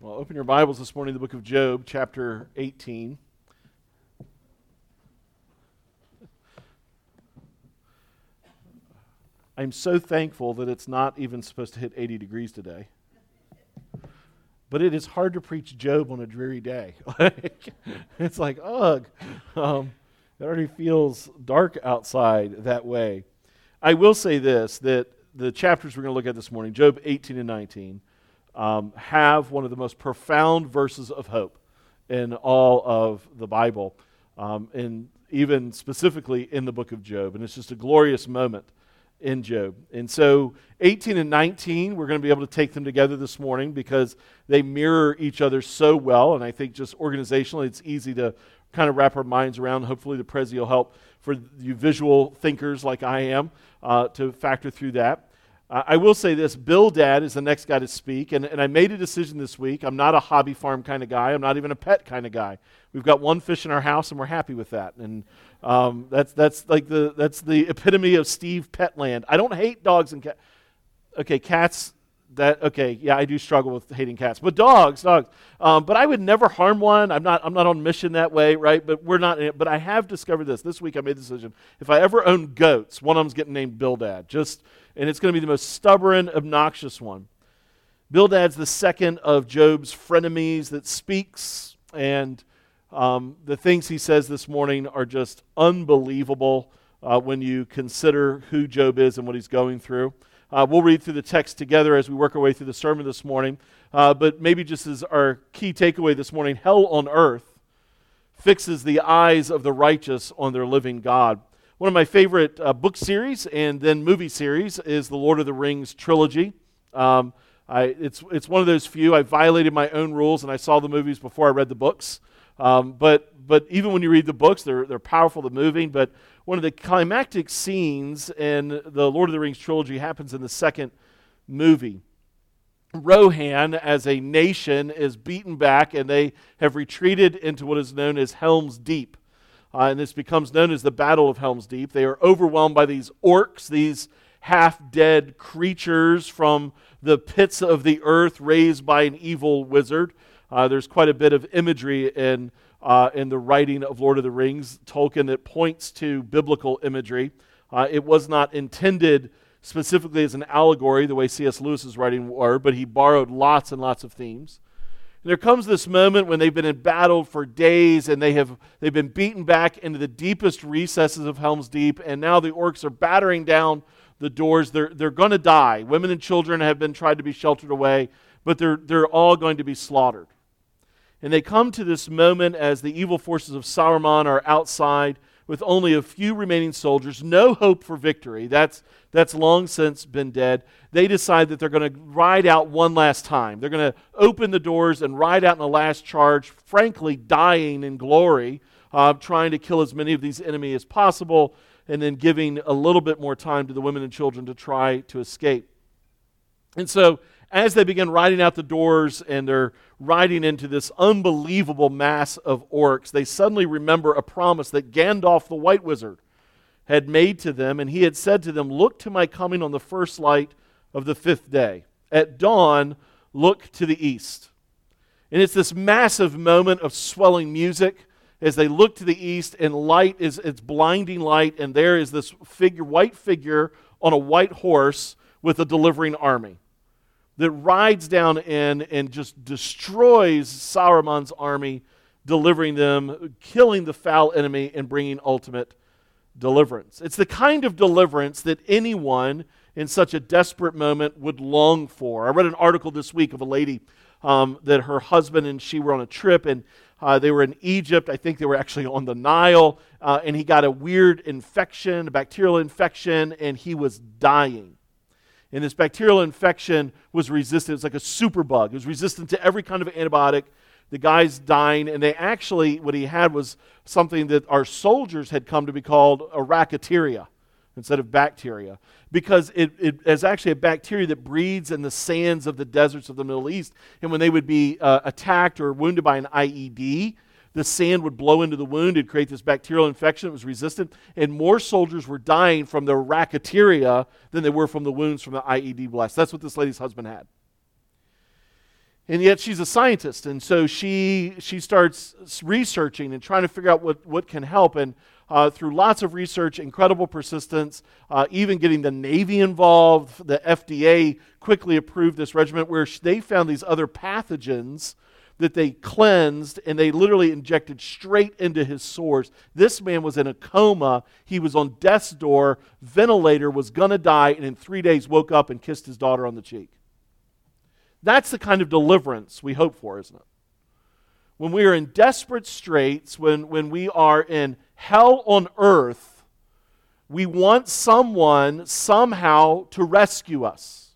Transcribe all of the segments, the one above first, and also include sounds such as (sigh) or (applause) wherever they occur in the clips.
Well, open your Bibles this morning, the book of Job, chapter 18. I'm so thankful that it's not even supposed to hit 80 degrees today. But it is hard to preach Job on a dreary day. (laughs) it's like, ugh. Um, it already feels dark outside that way. I will say this that the chapters we're going to look at this morning, Job 18 and 19, um, have one of the most profound verses of hope in all of the Bible, um, and even specifically in the book of Job. And it's just a glorious moment in Job. And so 18 and 19, we're going to be able to take them together this morning because they mirror each other so well. And I think just organizationally, it's easy to kind of wrap our minds around. Hopefully, the Prezi will help for you visual thinkers like I am uh, to factor through that. Uh, I will say this Bildad is the next guy to speak, and, and I made a decision this week. I'm not a hobby farm kind of guy, I'm not even a pet kind of guy. We've got one fish in our house, and we're happy with that. And um, that's, that's like the, that's the epitome of Steve Petland. I don't hate dogs and cats. Okay, cats, that okay yeah i do struggle with hating cats but dogs dogs um, but i would never harm one i'm not i'm not on mission that way right but we're not but i have discovered this this week i made the decision if i ever own goats one of them's getting named bildad just and it's going to be the most stubborn, obnoxious one. Bildad's the second of Job's frenemies that speaks, and um, the things he says this morning are just unbelievable uh, when you consider who Job is and what he's going through. Uh, we'll read through the text together as we work our way through the sermon this morning. Uh, but maybe just as our key takeaway this morning hell on earth fixes the eyes of the righteous on their living God. One of my favorite uh, book series and then movie series is the Lord of the Rings trilogy. Um, I, it's, it's one of those few. I violated my own rules and I saw the movies before I read the books. Um, but, but even when you read the books, they're, they're powerful, they're moving. But one of the climactic scenes in the Lord of the Rings trilogy happens in the second movie. Rohan, as a nation, is beaten back and they have retreated into what is known as Helm's Deep uh, and this becomes known as the Battle of Helm's Deep. They are overwhelmed by these orcs, these half dead creatures from the pits of the earth raised by an evil wizard. Uh, there's quite a bit of imagery in, uh, in the writing of Lord of the Rings, Tolkien, that points to biblical imagery. Uh, it was not intended specifically as an allegory, the way C.S. Lewis's writing were, but he borrowed lots and lots of themes. And there comes this moment when they've been in battle for days and they have they've been beaten back into the deepest recesses of Helm's Deep, and now the orcs are battering down the doors. They're, they're going to die. Women and children have been tried to be sheltered away, but they're, they're all going to be slaughtered. And they come to this moment as the evil forces of Saruman are outside with only a few remaining soldiers, no hope for victory. That's, that's long since been dead. They decide that they're going to ride out one last time. They're going to open the doors and ride out in the last charge, frankly, dying in glory, uh, trying to kill as many of these enemy as possible, and then giving a little bit more time to the women and children to try to escape. And so as they begin riding out the doors and they're riding into this unbelievable mass of orcs, they suddenly remember a promise that Gandalf the White Wizard had made to them. And he had said to them, Look to my coming on the first light of the fifth day. At dawn, look to the east. And it's this massive moment of swelling music as they look to the east, and light is it's blinding light, and there is this figure, white figure on a white horse with a delivering army that rides down in and just destroys Saruman's army, delivering them, killing the foul enemy, and bringing ultimate deliverance. It's the kind of deliverance that anyone in such a desperate moment would long for. I read an article this week of a lady um, that her husband and she were on a trip, and uh, they were in Egypt. I think they were actually on the Nile, uh, and he got a weird infection, a bacterial infection, and he was dying. And this bacterial infection was resistant. It was like a superbug. It was resistant to every kind of antibiotic. The guy's dying, and they actually, what he had was something that our soldiers had come to be called a racketeria instead of bacteria, because it, it is actually a bacteria that breeds in the sands of the deserts of the Middle East. And when they would be uh, attacked or wounded by an IED, the sand would blow into the wound and create this bacterial infection that was resistant, and more soldiers were dying from the racketeria than they were from the wounds from the IED blast. That's what this lady's husband had. and yet she's a scientist and so she she starts researching and trying to figure out what, what can help and uh, through lots of research incredible persistence uh, even getting the navy involved the fda quickly approved this regimen where they found these other pathogens that they cleansed and they literally injected straight into his sores this man was in a coma he was on death's door ventilator was going to die and in three days woke up and kissed his daughter on the cheek that's the kind of deliverance we hope for, isn't it? When we are in desperate straits, when, when we are in hell on earth, we want someone somehow to rescue us.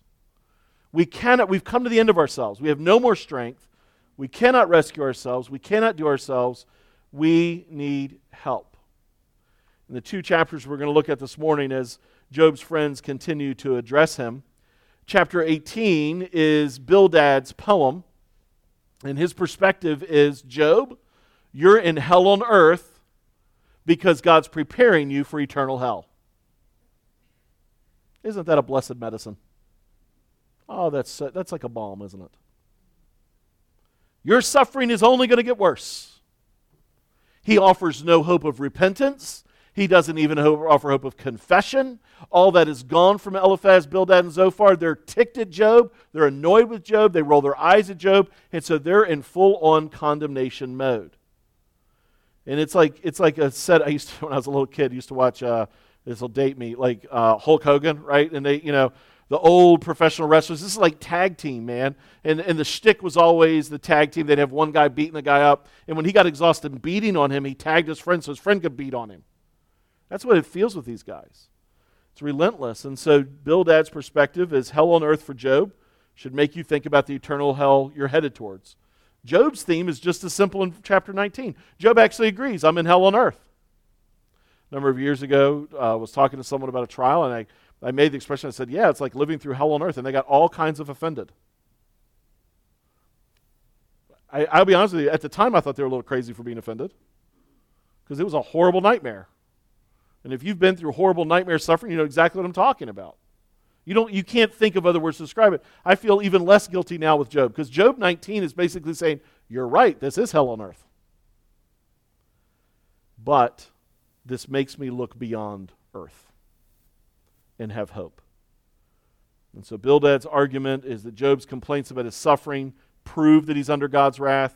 We cannot, we've come to the end of ourselves. We have no more strength. We cannot rescue ourselves. We cannot do ourselves. We need help. In the two chapters we're going to look at this morning, as Job's friends continue to address him, chapter 18 is Bildad's poem. And his perspective is Job, you're in hell on earth because God's preparing you for eternal hell. Isn't that a blessed medicine? Oh, that's, that's like a balm, isn't it? Your suffering is only going to get worse. He offers no hope of repentance. He doesn't even offer hope of confession. All that is gone from Eliphaz, Bildad, and Zophar. They're ticked at Job. They're annoyed with Job. They roll their eyes at Job. And so they're in full on condemnation mode. And it's like, it's like a set. I used to, (laughs) when I was a little kid, I used to watch, uh, this will date me, like uh, Hulk Hogan, right? And they, you know, the old professional wrestlers. This is like tag team, man. And, and the shtick was always the tag team. They'd have one guy beating the guy up. And when he got exhausted beating on him, he tagged his friend so his friend could beat on him. That's what it feels with these guys. It's relentless. And so Bildad's perspective is hell on earth for Job should make you think about the eternal hell you're headed towards. Job's theme is just as simple in chapter 19. Job actually agrees, I'm in hell on earth. A number of years ago, I uh, was talking to someone about a trial, and I, I made the expression, I said, yeah, it's like living through hell on earth, and they got all kinds of offended. I, I'll be honest with you, at the time I thought they were a little crazy for being offended because it was a horrible nightmare. And if you've been through horrible nightmare suffering, you know exactly what I'm talking about. You, don't, you can't think of other words to describe it. I feel even less guilty now with Job because Job 19 is basically saying, You're right, this is hell on earth. But this makes me look beyond earth and have hope. And so Bildad's argument is that Job's complaints about his suffering prove that he's under God's wrath.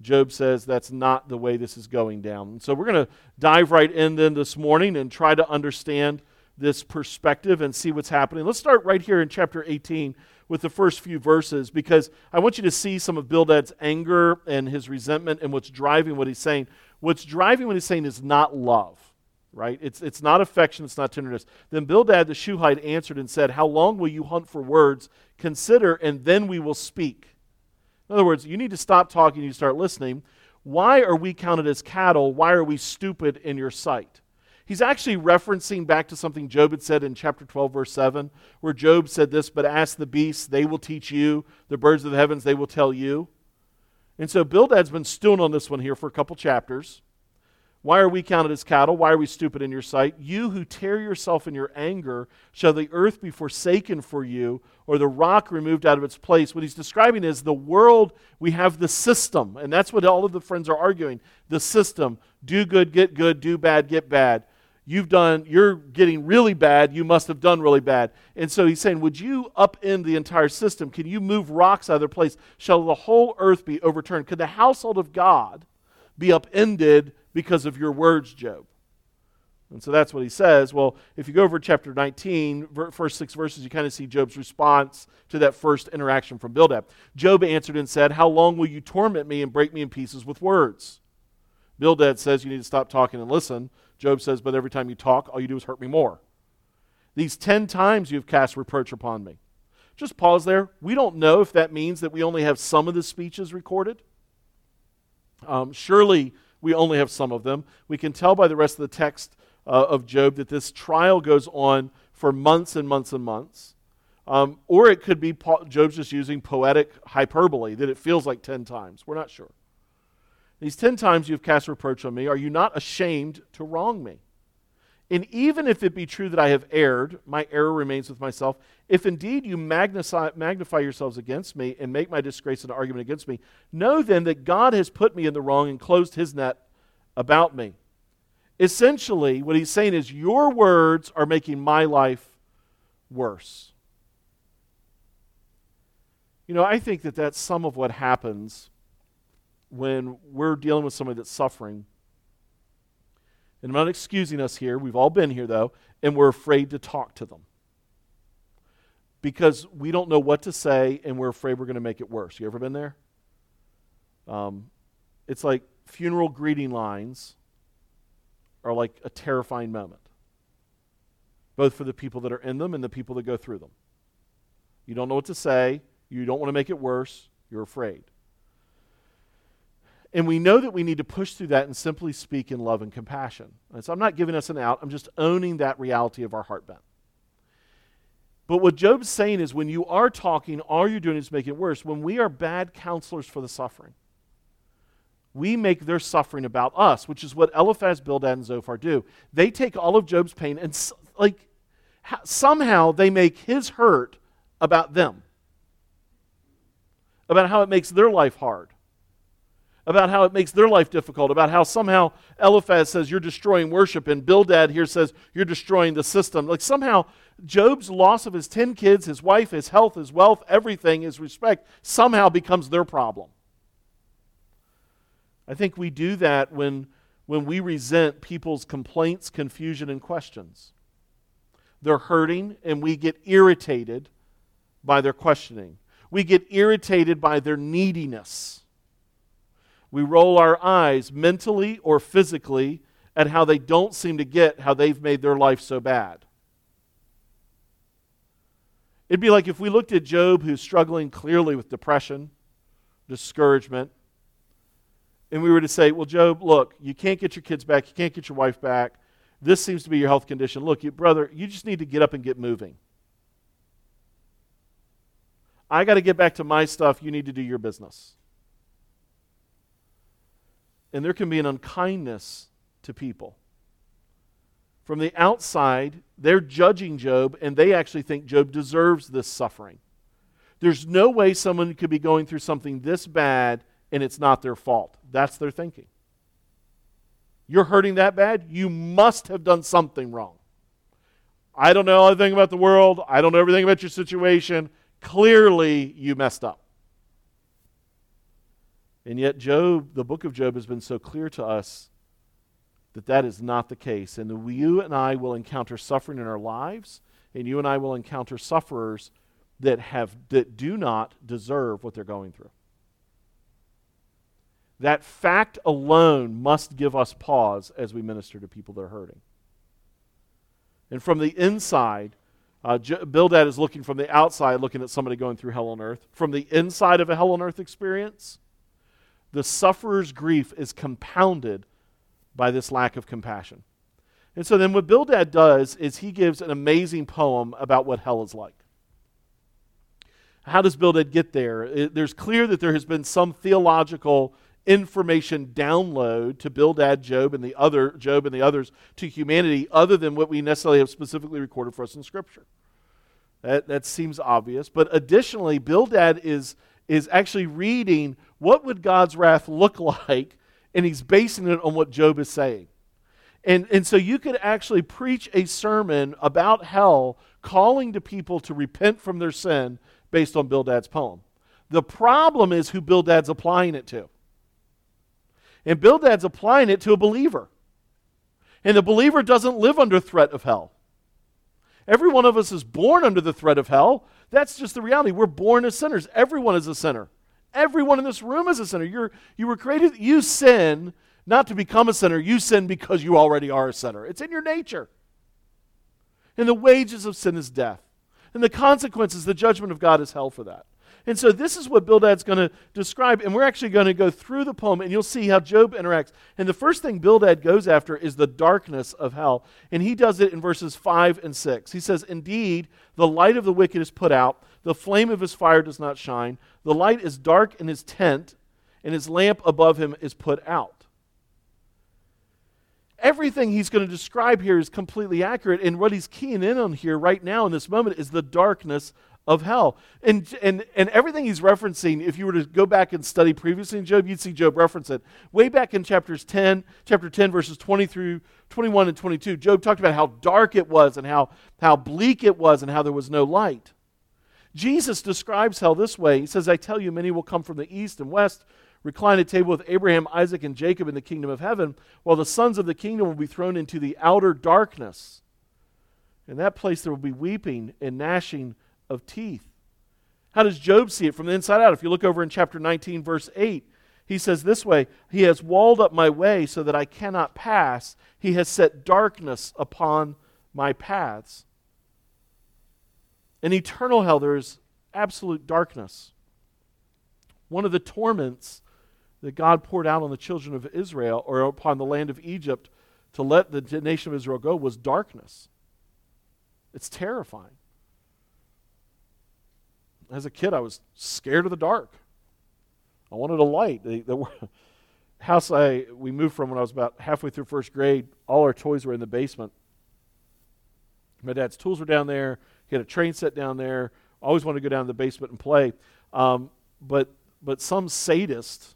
Job says that's not the way this is going down. And so we're going to dive right in then this morning and try to understand this perspective and see what's happening. Let's start right here in chapter 18 with the first few verses because I want you to see some of Bildad's anger and his resentment and what's driving what he's saying. What's driving what he's saying is not love, right? It's, it's not affection, it's not tenderness. Then Bildad the Shuhite answered and said, How long will you hunt for words? Consider, and then we will speak. In other words, you need to stop talking, you start listening. Why are we counted as cattle? Why are we stupid in your sight? He's actually referencing back to something Job had said in chapter 12, verse 7, where Job said this, But ask the beasts, they will teach you, the birds of the heavens, they will tell you. And so Bildad's been stewing on this one here for a couple chapters. Why are we counted as cattle? Why are we stupid in your sight? You who tear yourself in your anger, shall the earth be forsaken for you, or the rock removed out of its place? What he's describing is the world, we have the system. And that's what all of the friends are arguing. The system. Do good, get good, do bad, get bad. You've done, you're getting really bad, you must have done really bad. And so he's saying, Would you upend the entire system? Can you move rocks out of their place? Shall the whole earth be overturned? Could the household of God be upended? because of your words, Job. And so that's what he says. Well, if you go over chapter 19, first six verses, you kind of see Job's response to that first interaction from Bildad. Job answered and said, How long will you torment me and break me in pieces with words? Bildad says, You need to stop talking and listen. Job says, But every time you talk, all you do is hurt me more. These ten times you've cast reproach upon me. Just pause there. We don't know if that means that we only have some of the speeches recorded. Um, surely we only have some of them. We can tell by the rest of the text uh, of Job that this trial goes on for months and months and months. Um, or it could be Job's just using poetic hyperbole, that it feels like 10 times. We're not sure. These 10 times you've cast reproach on me. Are you not ashamed to wrong me? And even if it be true that I have erred, my error remains with myself. If indeed you magnify, magnify, yourselves against me and make my disgrace an argument against me, know then that God has put me in the wrong and closed his net about me. Essentially, what he's saying is, Your words are making my life worse. You know, I think that that's some of what happens when we're dealing with somebody that's suffering and I'm not excusing us here. We've all been here, though, and we're afraid to talk to them because we don't know what to say and we're afraid we're going to make it worse. You ever been there? Um, it's like funeral greeting lines are like a terrifying moment, both for the people that are in them and the people that go through them. You don't know what to say, you don't want to make it worse, you're afraid. And we know that we need to push through that and simply speak in love and compassion. And so I'm not giving us an out, I'm just owning that reality of our heart bent. But what Job's saying is when you are talking, all you're doing is making it worse. When we are bad counselors for the suffering, we make their suffering about us, which is what Eliphaz, Bildad, and Zophar do. They take all of Job's pain and, like, somehow they make his hurt about them, about how it makes their life hard about how it makes their life difficult, about how somehow Eliphaz says you're destroying worship, and Bildad here says you're destroying the system. Like somehow Job's loss of his 10 kids, his wife, his health, his wealth, everything, his respect, somehow becomes their problem. I think we do that when, when we resent people's complaints, confusion, and questions. They're hurting, and we get irritated by their questioning. We get irritated by their neediness we roll our eyes mentally or physically at how they don't seem to get how they've made their life so bad. It'd be like if we looked at Job, who's struggling clearly with depression, discouragement, and we were to say, Well, Job, look, you can't get your kids back, you can't get your wife back. This seems to be your health condition. Look, you, brother, you just need to get up and get moving. I got to get back to my stuff. You need to do your business. And there can be an unkindness to people. From the outside, they're judging Job, and they actually think Job deserves this suffering. There's no way someone could be going through something this bad and it's not their fault. That's their thinking. You're hurting that bad? You must have done something wrong. I don't know anything about the world. I don't know everything about your situation. Clearly, you messed up. And yet, Job, the book of Job, has been so clear to us that that is not the case. And you and I will encounter suffering in our lives, and you and I will encounter sufferers that, have, that do not deserve what they're going through. That fact alone must give us pause as we minister to people that are hurting. And from the inside, uh, Bildad is looking from the outside, looking at somebody going through hell on earth. From the inside of a hell on earth experience, the sufferer's grief is compounded by this lack of compassion. And so then what Bildad does is he gives an amazing poem about what hell is like. How does Bildad get there? It, there's clear that there has been some theological information download to Bildad, Job, and the other Job and the others to humanity, other than what we necessarily have specifically recorded for us in Scripture. That, that seems obvious. But additionally, Bildad is, is actually reading what would God's wrath look like? And he's basing it on what Job is saying. And, and so you could actually preach a sermon about hell, calling to people to repent from their sin based on Bildad's poem. The problem is who Bildad's applying it to. And Bildad's applying it to a believer. And the believer doesn't live under threat of hell. Every one of us is born under the threat of hell. That's just the reality. We're born as sinners. Everyone is a sinner. Everyone in this room is a sinner. You're, you were created, you sin not to become a sinner, you sin because you already are a sinner. It's in your nature. And the wages of sin is death. And the consequences, the judgment of God is hell for that. And so this is what Bildad's going to describe, and we're actually going to go through the poem, and you'll see how Job interacts. And the first thing Bildad goes after is the darkness of hell, and he does it in verses 5 and 6. He says, Indeed, the light of the wicked is put out, the flame of his fire does not shine, the light is dark in his tent, and his lamp above him is put out. everything he's going to describe here is completely accurate. And what he's keying in on here right now in this moment is the darkness of hell. And, and, and everything he's referencing, if you were to go back and study previously in Job, you'd see Job reference it. Way back in chapters 10, chapter 10, verses 20 through 21 and 22, Job talked about how dark it was and how, how bleak it was and how there was no light. Jesus describes hell this way He says, I tell you, many will come from the east and west, recline at table with Abraham, Isaac, and Jacob in the kingdom of heaven, while the sons of the kingdom will be thrown into the outer darkness. In that place there will be weeping and gnashing of teeth. How does Job see it from the inside out? If you look over in chapter 19, verse 8, he says this way He has walled up my way so that I cannot pass. He has set darkness upon my paths. In eternal hell, there is absolute darkness. One of the torments that God poured out on the children of Israel or upon the land of Egypt to let the nation of Israel go was darkness. It's terrifying as a kid, I was scared of the dark. I wanted a light. The, the (laughs) house I we moved from when I was about halfway through first grade, all our toys were in the basement. My dad's tools were down there. He had a train set down there. Always wanted to go down to the basement and play. Um, but but some sadist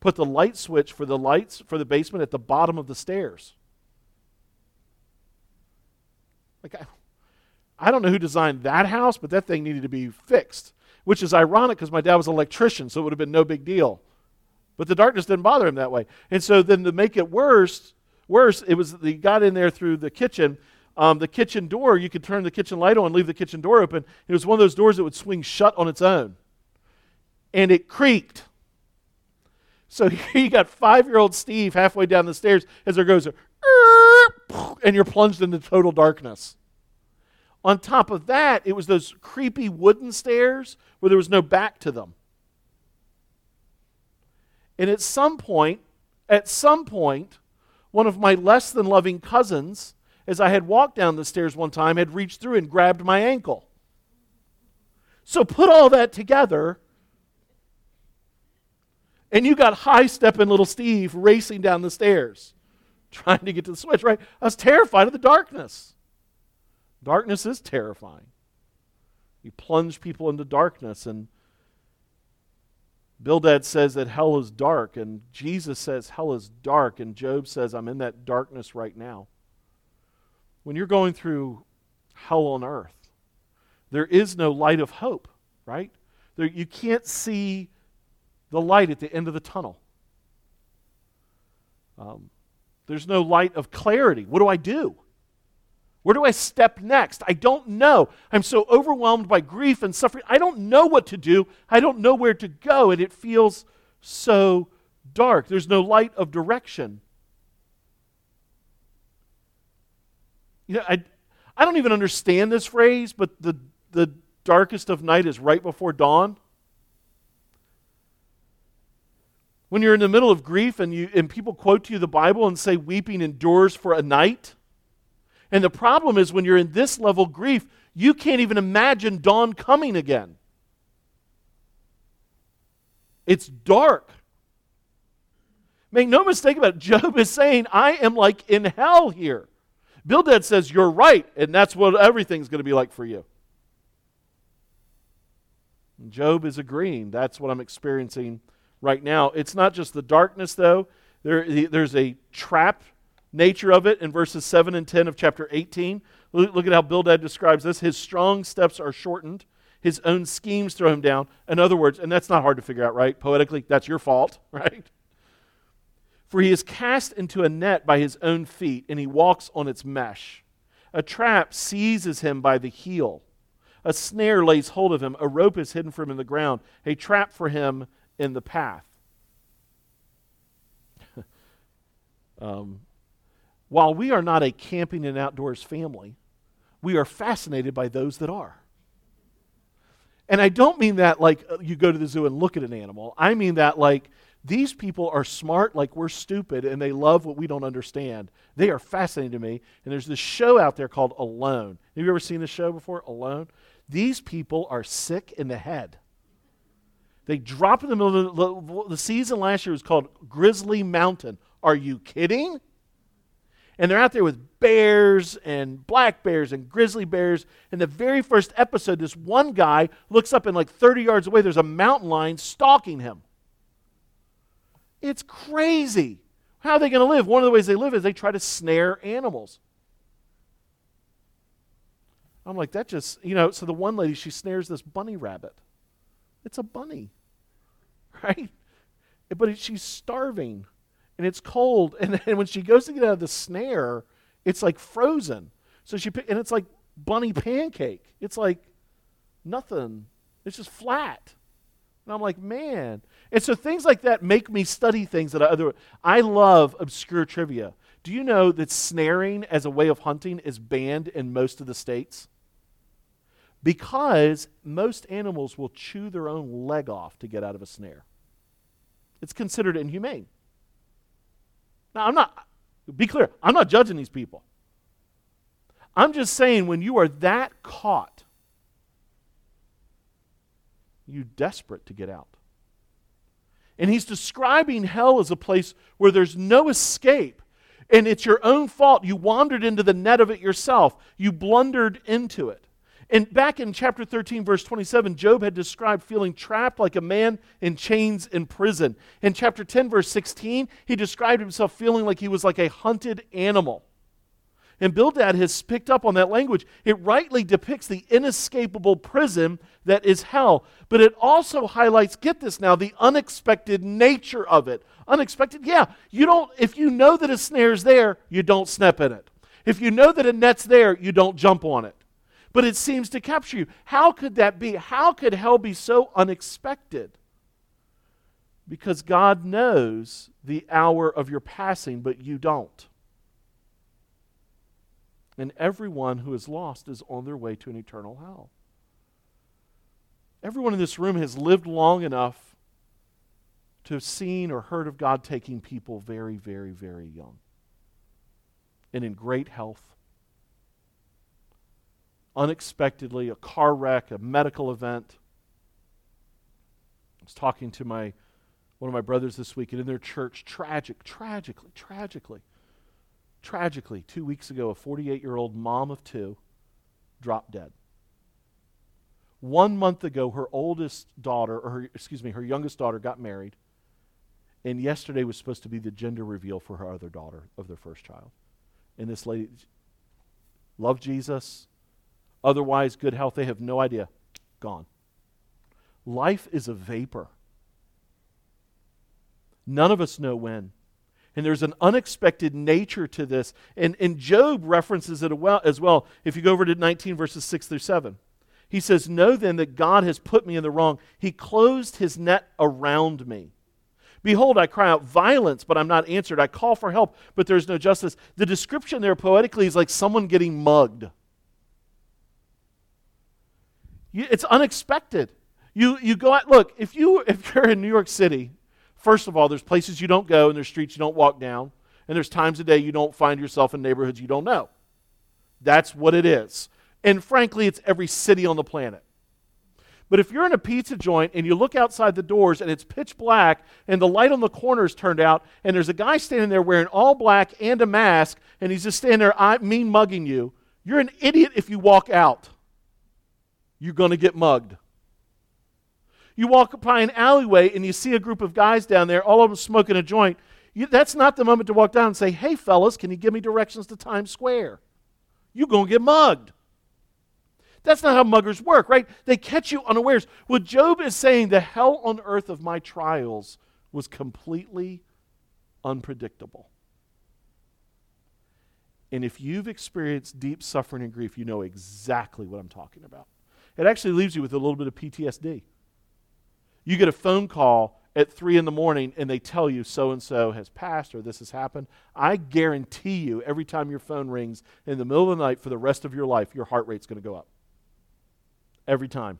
put the light switch for the lights for the basement at the bottom of the stairs. Like I, I don't know who designed that house, but that thing needed to be fixed, which is ironic because my dad was an electrician, so it would have been no big deal. But the darkness didn't bother him that way. And so then to make it worse, worse, it was he got in there through the kitchen. Um, the kitchen door, you could turn the kitchen light on and leave the kitchen door open. It was one of those doors that would swing shut on its own. And it creaked. So (laughs) you got five year old Steve halfway down the stairs as there goes, (laughs) and you're plunged into total darkness. On top of that, it was those creepy wooden stairs where there was no back to them. And at some point, at some point, one of my less than loving cousins, as I had walked down the stairs one time, had reached through and grabbed my ankle. So put all that together, and you got high stepping little Steve racing down the stairs, trying to get to the switch, right? I was terrified of the darkness. Darkness is terrifying. You plunge people into darkness, and Bildad says that hell is dark, and Jesus says hell is dark, and Job says, I'm in that darkness right now. When you're going through hell on earth, there is no light of hope, right? There, you can't see the light at the end of the tunnel. Um, there's no light of clarity. What do I do? Where do I step next? I don't know. I'm so overwhelmed by grief and suffering. I don't know what to do. I don't know where to go, and it feels so dark. There's no light of direction. You know, I, I don't even understand this phrase, but the, the darkest of night is right before dawn. When you're in the middle of grief and, you, and people quote to you the Bible and say, weeping endures for a night and the problem is when you're in this level grief, you can't even imagine dawn coming again. It's dark. Make no mistake about it, (laughs) Job is saying, I am like in hell here. Bildad says, You're right, and that's what everything's going to be like for you. And Job is agreeing. That's what I'm experiencing right now. It's not just the darkness, though. There, there's a trap nature of it in verses 7 and 10 of chapter 18. Look at how Bildad describes this. His strong steps are shortened, his own schemes throw him down. In other words, and that's not hard to figure out, right? Poetically, that's your fault, (laughs) right? For he is cast into a net by his own feet, and he walks on its mesh. A trap seizes him by the heel. A snare lays hold of him. A rope is hidden for him in the ground. A trap for him in the path. (laughs) um, while we are not a camping and outdoors family, we are fascinated by those that are. And I don't mean that like uh, you go to the zoo and look at an animal. I mean that like these people are smart like we're stupid and they love what we don't understand. They are fascinating to me. And there's this show out there called Alone. Have you ever seen this show before? Alone? These people are sick in the head. They drop in the middle of the, the season last year was called Grizzly Mountain. Are you kidding? and they're out there with bears and black bears and grizzly bears. In the very first episode, this one guy looks up and like 30 yards away, there's a mountain lion stalking him. It's crazy. How are they going to live? One of the ways they live is they try to snare animals. I'm like, that just, you know, so the one lady, she snares this bunny rabbit. It's a bunny, (laughs) right? But she's starving and it's cold. (laughs) And, and when she goes to get out of the snare, it's like frozen. So she, and it's like bunny pancake. It's like nothing. It's just flat. And I'm like, man, and so things like that make me study things that I other I love obscure trivia. Do you know that snaring as a way of hunting is banned in most of the states? Because most animals will chew their own leg off to get out of a snare. It's considered inhumane. Now, I'm not, be clear, I'm not judging these people. I'm just saying when you are that caught, you're desperate to get out. And he's describing hell as a place where there's no escape. And it's your own fault. You wandered into the net of it yourself, you blundered into it. And back in chapter 13, verse 27, Job had described feeling trapped like a man in chains in prison. In chapter 10, verse 16, he described himself feeling like he was like a hunted animal. And Bildad has picked up on that language. It rightly depicts the inescapable prison that is hell, but it also highlights, get this now, the unexpected nature of it. Unexpected, yeah. You don't, if you know that a snare's there, you don't snap in it. If you know that a net's there, you don't jump on it. But it seems to capture you. How could that be? How could hell be so unexpected? Because God knows the hour of your passing, but you don't and everyone who is lost is on their way to an eternal hell. Everyone in this room has lived long enough to have seen or heard of God taking people very, very, very young and in great health. Unexpectedly, a car wreck, a medical event. I was talking to my one of my brothers this week, and in their church, tragic, tragically, tragically, Tragically, two weeks ago, a 48 year old mom of two dropped dead. One month ago, her oldest daughter, or her, excuse me, her youngest daughter got married. And yesterday was supposed to be the gender reveal for her other daughter of their first child. And this lady loved Jesus, otherwise good health. They have no idea. Gone. Life is a vapor. None of us know when. And there's an unexpected nature to this. And, and Job references it as well. If you go over to 19, verses 6 through 7, he says, Know then that God has put me in the wrong. He closed his net around me. Behold, I cry out violence, but I'm not answered. I call for help, but there's no justice. The description there poetically is like someone getting mugged. It's unexpected. You, you go out, look, if, you, if you're in New York City First of all, there's places you don't go and there's streets you don't walk down, and there's times a day you don't find yourself in neighborhoods you don't know. That's what it is. And frankly, it's every city on the planet. But if you're in a pizza joint and you look outside the doors and it's pitch black and the light on the corner is turned out and there's a guy standing there wearing all black and a mask and he's just standing there I, mean mugging you, you're an idiot if you walk out. You're going to get mugged. You walk up by an alleyway and you see a group of guys down there, all of them smoking a joint. You, that's not the moment to walk down and say, hey, fellas, can you give me directions to Times Square? You're going to get mugged. That's not how muggers work, right? They catch you unawares. What Job is saying, the hell on earth of my trials was completely unpredictable. And if you've experienced deep suffering and grief, you know exactly what I'm talking about. It actually leaves you with a little bit of PTSD. You get a phone call at 3 in the morning and they tell you so and so has passed or this has happened. I guarantee you, every time your phone rings in the middle of the night for the rest of your life, your heart rate's going to go up. Every time.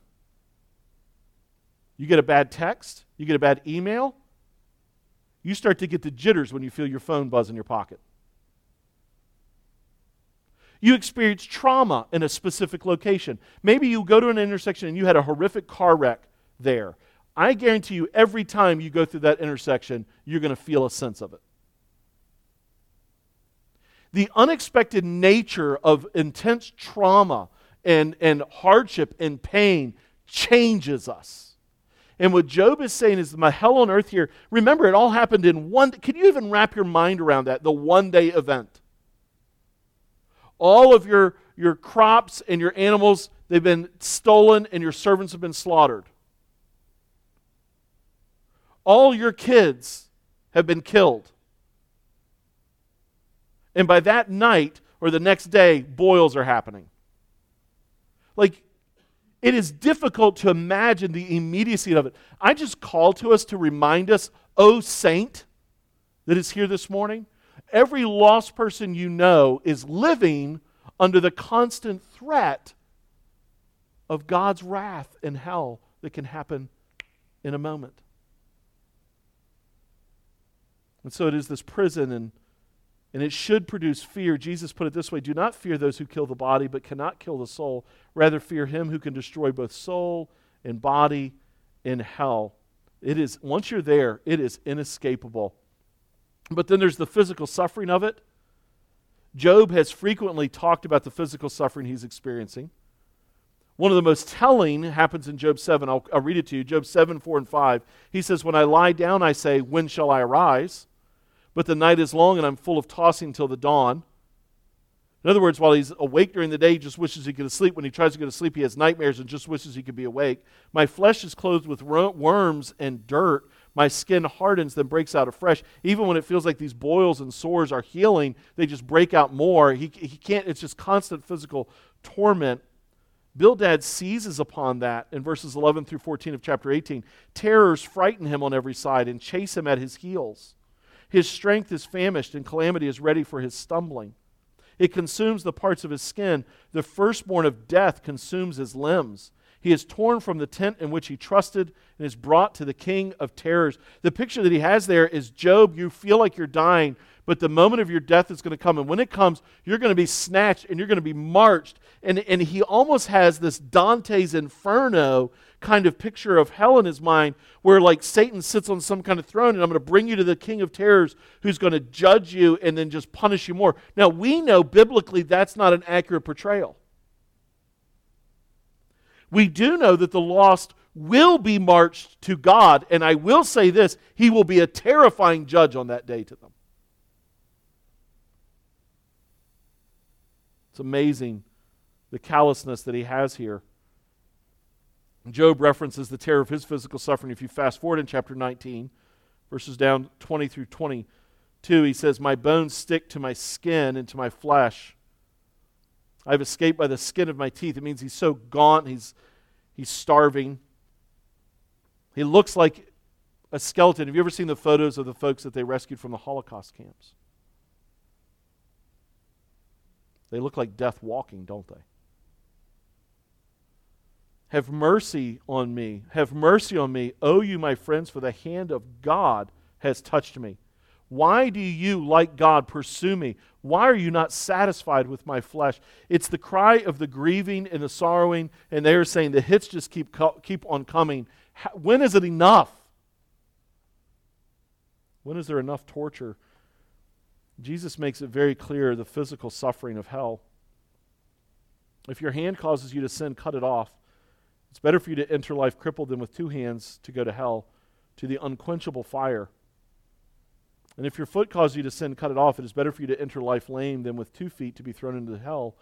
You get a bad text, you get a bad email, you start to get the jitters when you feel your phone buzz in your pocket. You experience trauma in a specific location. Maybe you go to an intersection and you had a horrific car wreck there. I guarantee you, every time you go through that intersection, you're going to feel a sense of it. The unexpected nature of intense trauma and, and hardship and pain changes us. And what Job is saying is my hell on earth here. Remember, it all happened in one. Can you even wrap your mind around that? The one day event. All of your, your crops and your animals, they've been stolen and your servants have been slaughtered. All your kids have been killed. And by that night or the next day, boils are happening. Like, it is difficult to imagine the immediacy of it. I just call to us to remind us, oh, saint that is here this morning, every lost person you know is living under the constant threat of God's wrath and hell that can happen in a moment. And so it is this prison, and, and it should produce fear. Jesus put it this way Do not fear those who kill the body, but cannot kill the soul. Rather, fear him who can destroy both soul and body in hell. It is, once you're there, it is inescapable. But then there's the physical suffering of it. Job has frequently talked about the physical suffering he's experiencing. One of the most telling happens in Job 7. I'll, I'll, read it to you. Job 7, 4, and 5. He says, When I lie down, I say, When shall I arise? But the night is long, and I'm full of tossing till the dawn. In other words, while he's awake during the day, he just wishes he could sleep. When he tries to go to sleep, he has nightmares and just wishes he could be awake. My flesh is clothed with worms and dirt. My skin hardens, then breaks out afresh. Even when it feels like these boils and sores are healing, they just break out more. He, he can't, it's just constant physical torment. Bildad seizes upon that in verses 11 through 14 of chapter 18. Terrors frighten him on every side and chase him at his heels. His strength is famished, and calamity is ready for his stumbling. It consumes the parts of his skin. The firstborn of death consumes his limbs. He is torn from the tent in which he trusted and is brought to the king of terrors. The picture that he has there is Job, you feel like you're dying, but the moment of your death is going to come. And when it comes, you're going to be snatched and you're going to be marched. And, and he almost has this Dante's Inferno kind of picture of hell in his mind where like Satan sits on some kind of throne and I'm going to bring you to the king of terrors who's going to judge you and then just punish you more. Now, we know biblically that's not an accurate portrayal. We do know that the lost will be marched to God, and I will say this He will be a terrifying judge on that day to them. It's amazing the callousness that he has here. Job references the terror of his physical suffering. If you fast forward in chapter 19, verses down 20 through 22, he says, My bones stick to my skin and to my flesh. I've escaped by the skin of my teeth. It means he's so gaunt, he's, he's starving. He looks like a skeleton. Have you ever seen the photos of the folks that they rescued from the Holocaust camps? They look like death walking, don't they? Have mercy on me. Have mercy on me, O you, my friends, for the hand of God has touched me. Why do you, like God, pursue me? Why are you not satisfied with my flesh? It's the cry of the grieving and the sorrowing, and they are saying the hits just keep, keep on coming. When is it enough? When is there enough torture? Jesus makes it very clear the physical suffering of hell. If your hand causes you to sin, cut it off. It's better for you to enter life crippled than with two hands to go to hell, to the unquenchable fire. And if your foot causes you to sin, cut it off. It is better for you to enter life lame than with two feet to be thrown into hell.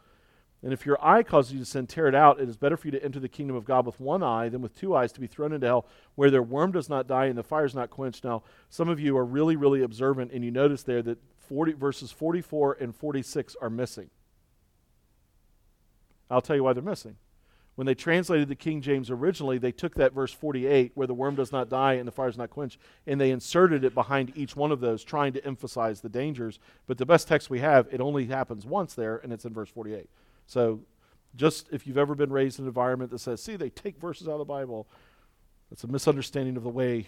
And if your eye causes you to sin, tear it out. It is better for you to enter the kingdom of God with one eye than with two eyes to be thrown into hell, where their worm does not die and the fire is not quenched. Now, some of you are really, really observant, and you notice there that 40, verses 44 and 46 are missing. I'll tell you why they're missing. When they translated the King James originally, they took that verse 48, where the worm does not die and the fire is not quenched, and they inserted it behind each one of those, trying to emphasize the dangers. But the best text we have, it only happens once there, and it's in verse 48. So, just if you've ever been raised in an environment that says, see, they take verses out of the Bible, it's a misunderstanding of the way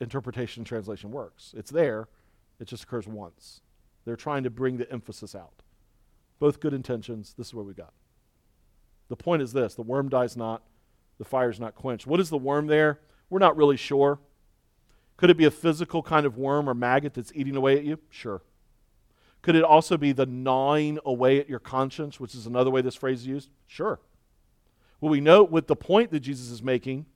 interpretation and translation works. It's there, it just occurs once. They're trying to bring the emphasis out. Both good intentions. This is what we got. The point is this the worm dies not, the fire is not quenched. What is the worm there? We're not really sure. Could it be a physical kind of worm or maggot that's eating away at you? Sure. Could it also be the gnawing away at your conscience, which is another way this phrase is used? Sure. Well, we know what the point that Jesus is making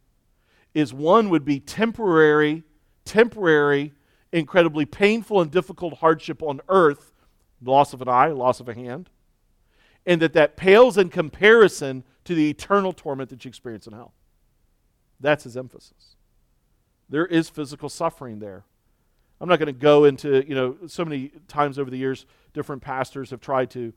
is one would be temporary, temporary, incredibly painful and difficult hardship on earth, loss of an eye, loss of a hand, and that that pales in comparison to the eternal torment that you experience in hell. That's his emphasis. There is physical suffering there. I'm not going to go into, you know, so many times over the years, different pastors have tried to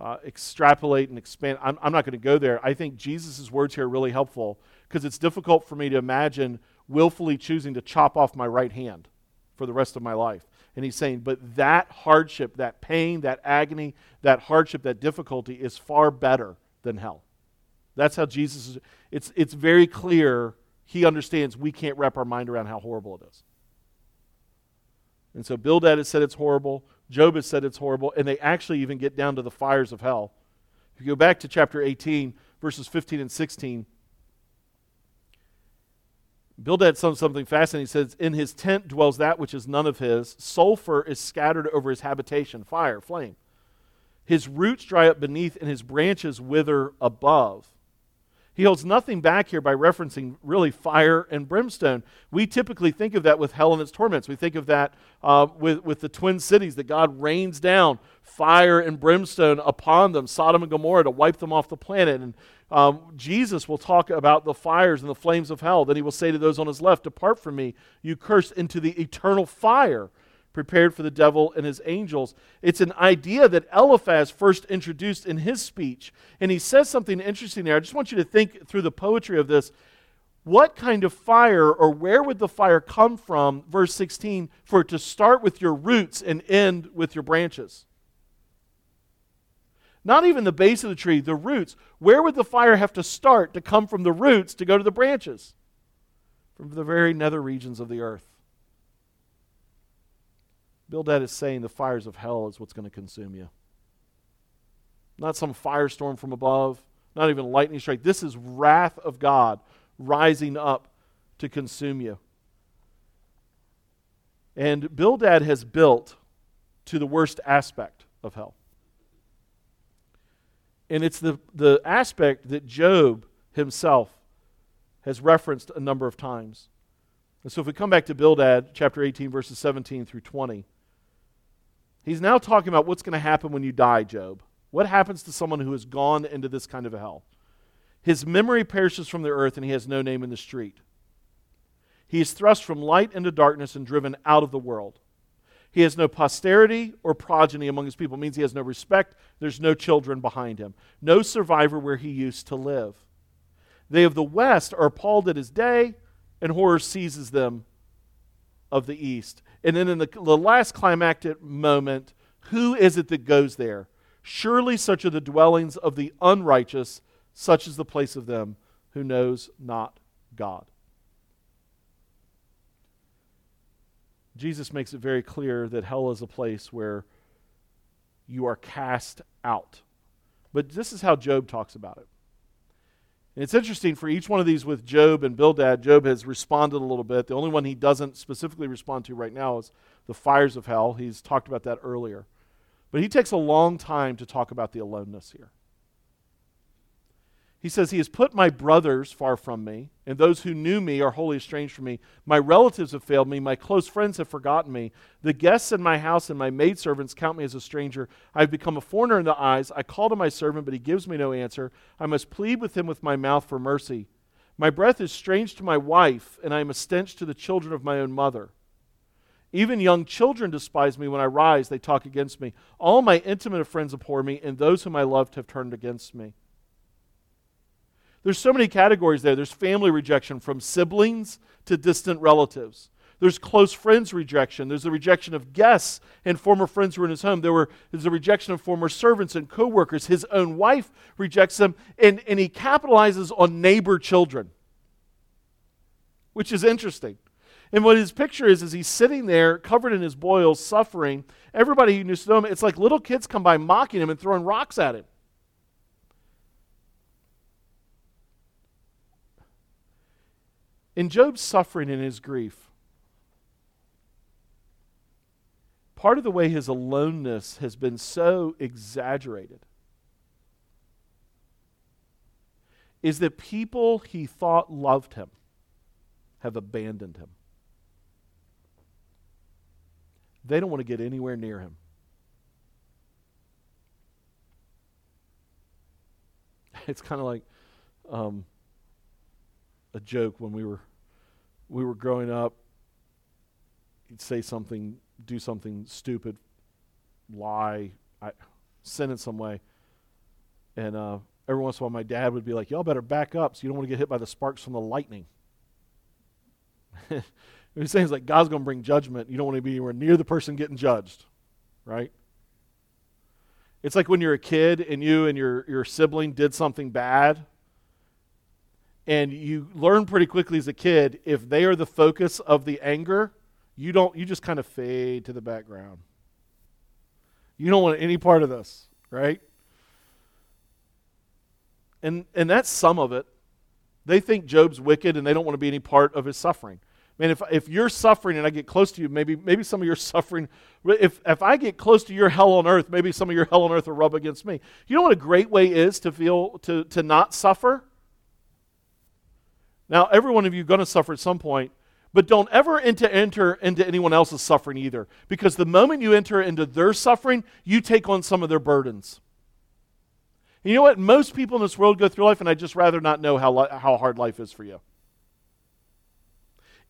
uh, extrapolate and expand. I'm, I'm not going to go there. I think Jesus' words here are really helpful because it's difficult for me to imagine willfully choosing to chop off my right hand for the rest of my life. And he's saying, but that hardship, that pain, that agony, that hardship, that difficulty is far better than hell. That's how Jesus is. It's, it's very clear he understands we can't wrap our mind around how horrible it is. And so Bildad has said it's horrible. Job has said it's horrible. And they actually even get down to the fires of hell. If you go back to chapter 18, verses 15 and 16, Bildad says something fascinating. He says, In his tent dwells that which is none of his. Sulfur is scattered over his habitation, fire, flame. His roots dry up beneath, and his branches wither above. He holds nothing back here by referencing really fire and brimstone. We typically think of that with hell and its torments. We think of that uh, with, with the twin cities, that God rains down fire and brimstone upon them, Sodom and Gomorrah, to wipe them off the planet. And um, Jesus will talk about the fires and the flames of hell. Then he will say to those on his left, Depart from me, you cursed, into the eternal fire prepared for the devil and his angels. It's an idea that Eliphaz first introduced in his speech. And he says something interesting there. I just want you to think through the poetry of this. What kind of fire, or where would the fire come from, verse 16, for it to start with your roots and end with your branches? Not even the base of the tree, the roots. Where would the fire have to start to come from the roots to go to the branches? From the very nether regions of the earth. Bildad is saying the fires of hell is what's going to consume you. Not some firestorm from above, not even lightning strike. This is wrath of God rising up to consume you. And Bildad has built to the worst aspect of hell. And it's the, the aspect that Job himself has referenced a number of times. And so if we come back to Bildad, chapter 18, verses 17 through 20, He's now talking about what's going to happen when you die, Job. What happens to someone who has gone into this kind of a hell? His memory perishes from the earth, and he has no name in the street. He is thrust from light into darkness and driven out of the world. He has no posterity or progeny among his people. It means he has no respect. There's no children behind him. No survivor where he used to live. They of the west are appalled at his day, and horror seizes them of the east. And then in the, the last climactic moment, who is it that goes there? Surely such are the dwellings of the unrighteous, such is the place of them who knows not God. Jesus makes it very clear that hell is a place where you are cast out. But this is how Job talks about it. And it's interesting for each one of these with Job and Bildad, Job has responded a little bit. The only one he doesn't specifically respond to right now is the fires of hell. He's talked about that earlier. But he takes a long time to talk about the aloneness here. He says, He has put my brothers far from me, and those who knew me are wholly estranged from me. My relatives have failed me. My close friends have forgotten me. The guests in my house and my maidservants count me as a stranger. I have become a foreigner in the eyes. I call to my servant, but he gives me no answer. I must plead with him with my mouth for mercy. My breath is strange to my wife, and I am a stench to the children of my own mother. Even young children despise me when I rise, they talk against me. All my intimate friends abhor me, and those whom I loved have turned against me. There's so many categories there. There's family rejection from siblings to distant relatives. There's close friends rejection. There's the rejection of guests and former friends who are in his home. There were, there's the rejection of former servants and coworkers. His own wife rejects him, and, and he capitalizes on neighbor children, which is interesting. And what his picture is, is he's sitting there covered in his boils, suffering. Everybody who knows him, it's like little kids come by mocking him and throwing rocks at him. In Job's suffering and his grief, part of the way his aloneness has been so exaggerated is that people he thought loved him have abandoned him. They don't want to get anywhere near him. (laughs) It's kind of like um, a joke when we were we were growing up. He'd say something, do something stupid, lie, I, sin in some way, and uh, every once in a while my dad would be like, "Y'all better back up, so you don't want to get hit by the sparks from the lightning." (laughs) He's saying is like God's going to bring judgment. You don't want to be anywhere near the person getting judged, right? It's like when you're a kid and you and your, your sibling did something bad, and you learn pretty quickly as a kid if they are the focus of the anger, you don't you just kind of fade to the background. You don't want any part of this, right? And and that's some of it. They think Job's wicked and they don't want to be any part of his suffering. Man, if, if you're suffering and I get close to you, maybe, maybe some of your suffering, if, if I get close to your hell on earth, maybe some of your hell on earth will rub against me. You know what a great way is to feel, to, to not suffer? Now, every one of you going to suffer at some point, but don't ever enter, enter into anyone else's suffering either. Because the moment you enter into their suffering, you take on some of their burdens. And you know what? Most people in this world go through life, and I'd just rather not know how, how hard life is for you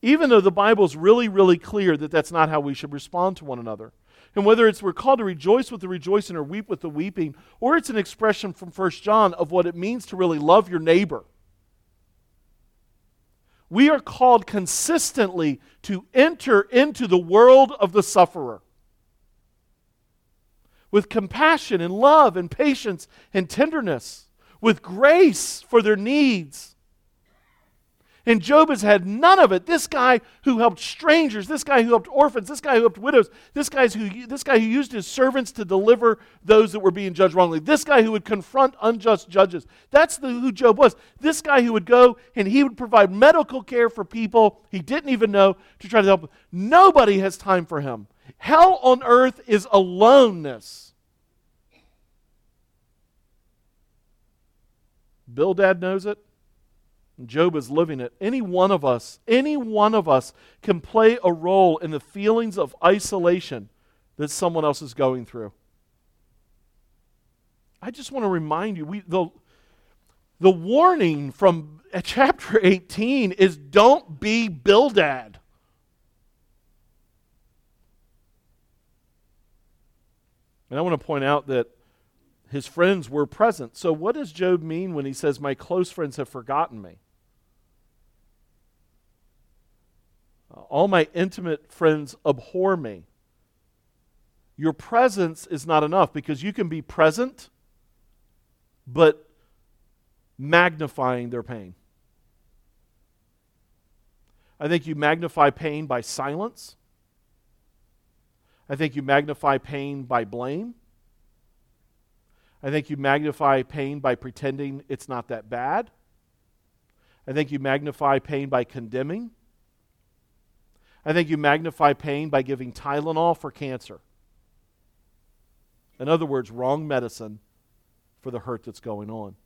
even though the Bible is really, really clear that that's not how we should respond to one another. And whether it's we're called to rejoice with the rejoicing or weep with the weeping, or it's an expression from 1 John of what it means to really love your neighbor. We are called consistently to enter into the world of the sufferer. With compassion and love and patience and tenderness, with grace for their needs and Job has had none of it. This guy who helped strangers, this guy who helped orphans, this guy who helped widows, this, guy's who, this guy who used his servants to deliver those that were being judged wrongly, this guy who would confront unjust judges. That's the, who Job was. This guy who would go and he would provide medical care for people he didn't even know to try to help. Nobody has time for him. Hell on earth is aloneness. Bildad knows it. Job is living it. Any one of us, any one of us can play a role in the feelings of isolation that someone else is going through. I just want to remind you we, the, the warning from (laughs) chapter 18 is don't be Bildad. And I want to point out that his friends were present. So, what does Job mean when he says, My close friends have forgotten me? All my intimate friends abhor me. Your presence is not enough because you can be present, but magnifying their pain. I think you magnify pain by silence. I think you magnify pain by blame. I think you magnify pain by pretending it's not that bad. I think you magnify pain by condemning. I think you magnify pain by giving Tylenol for cancer. In other words, wrong medicine for the hurt that's going on.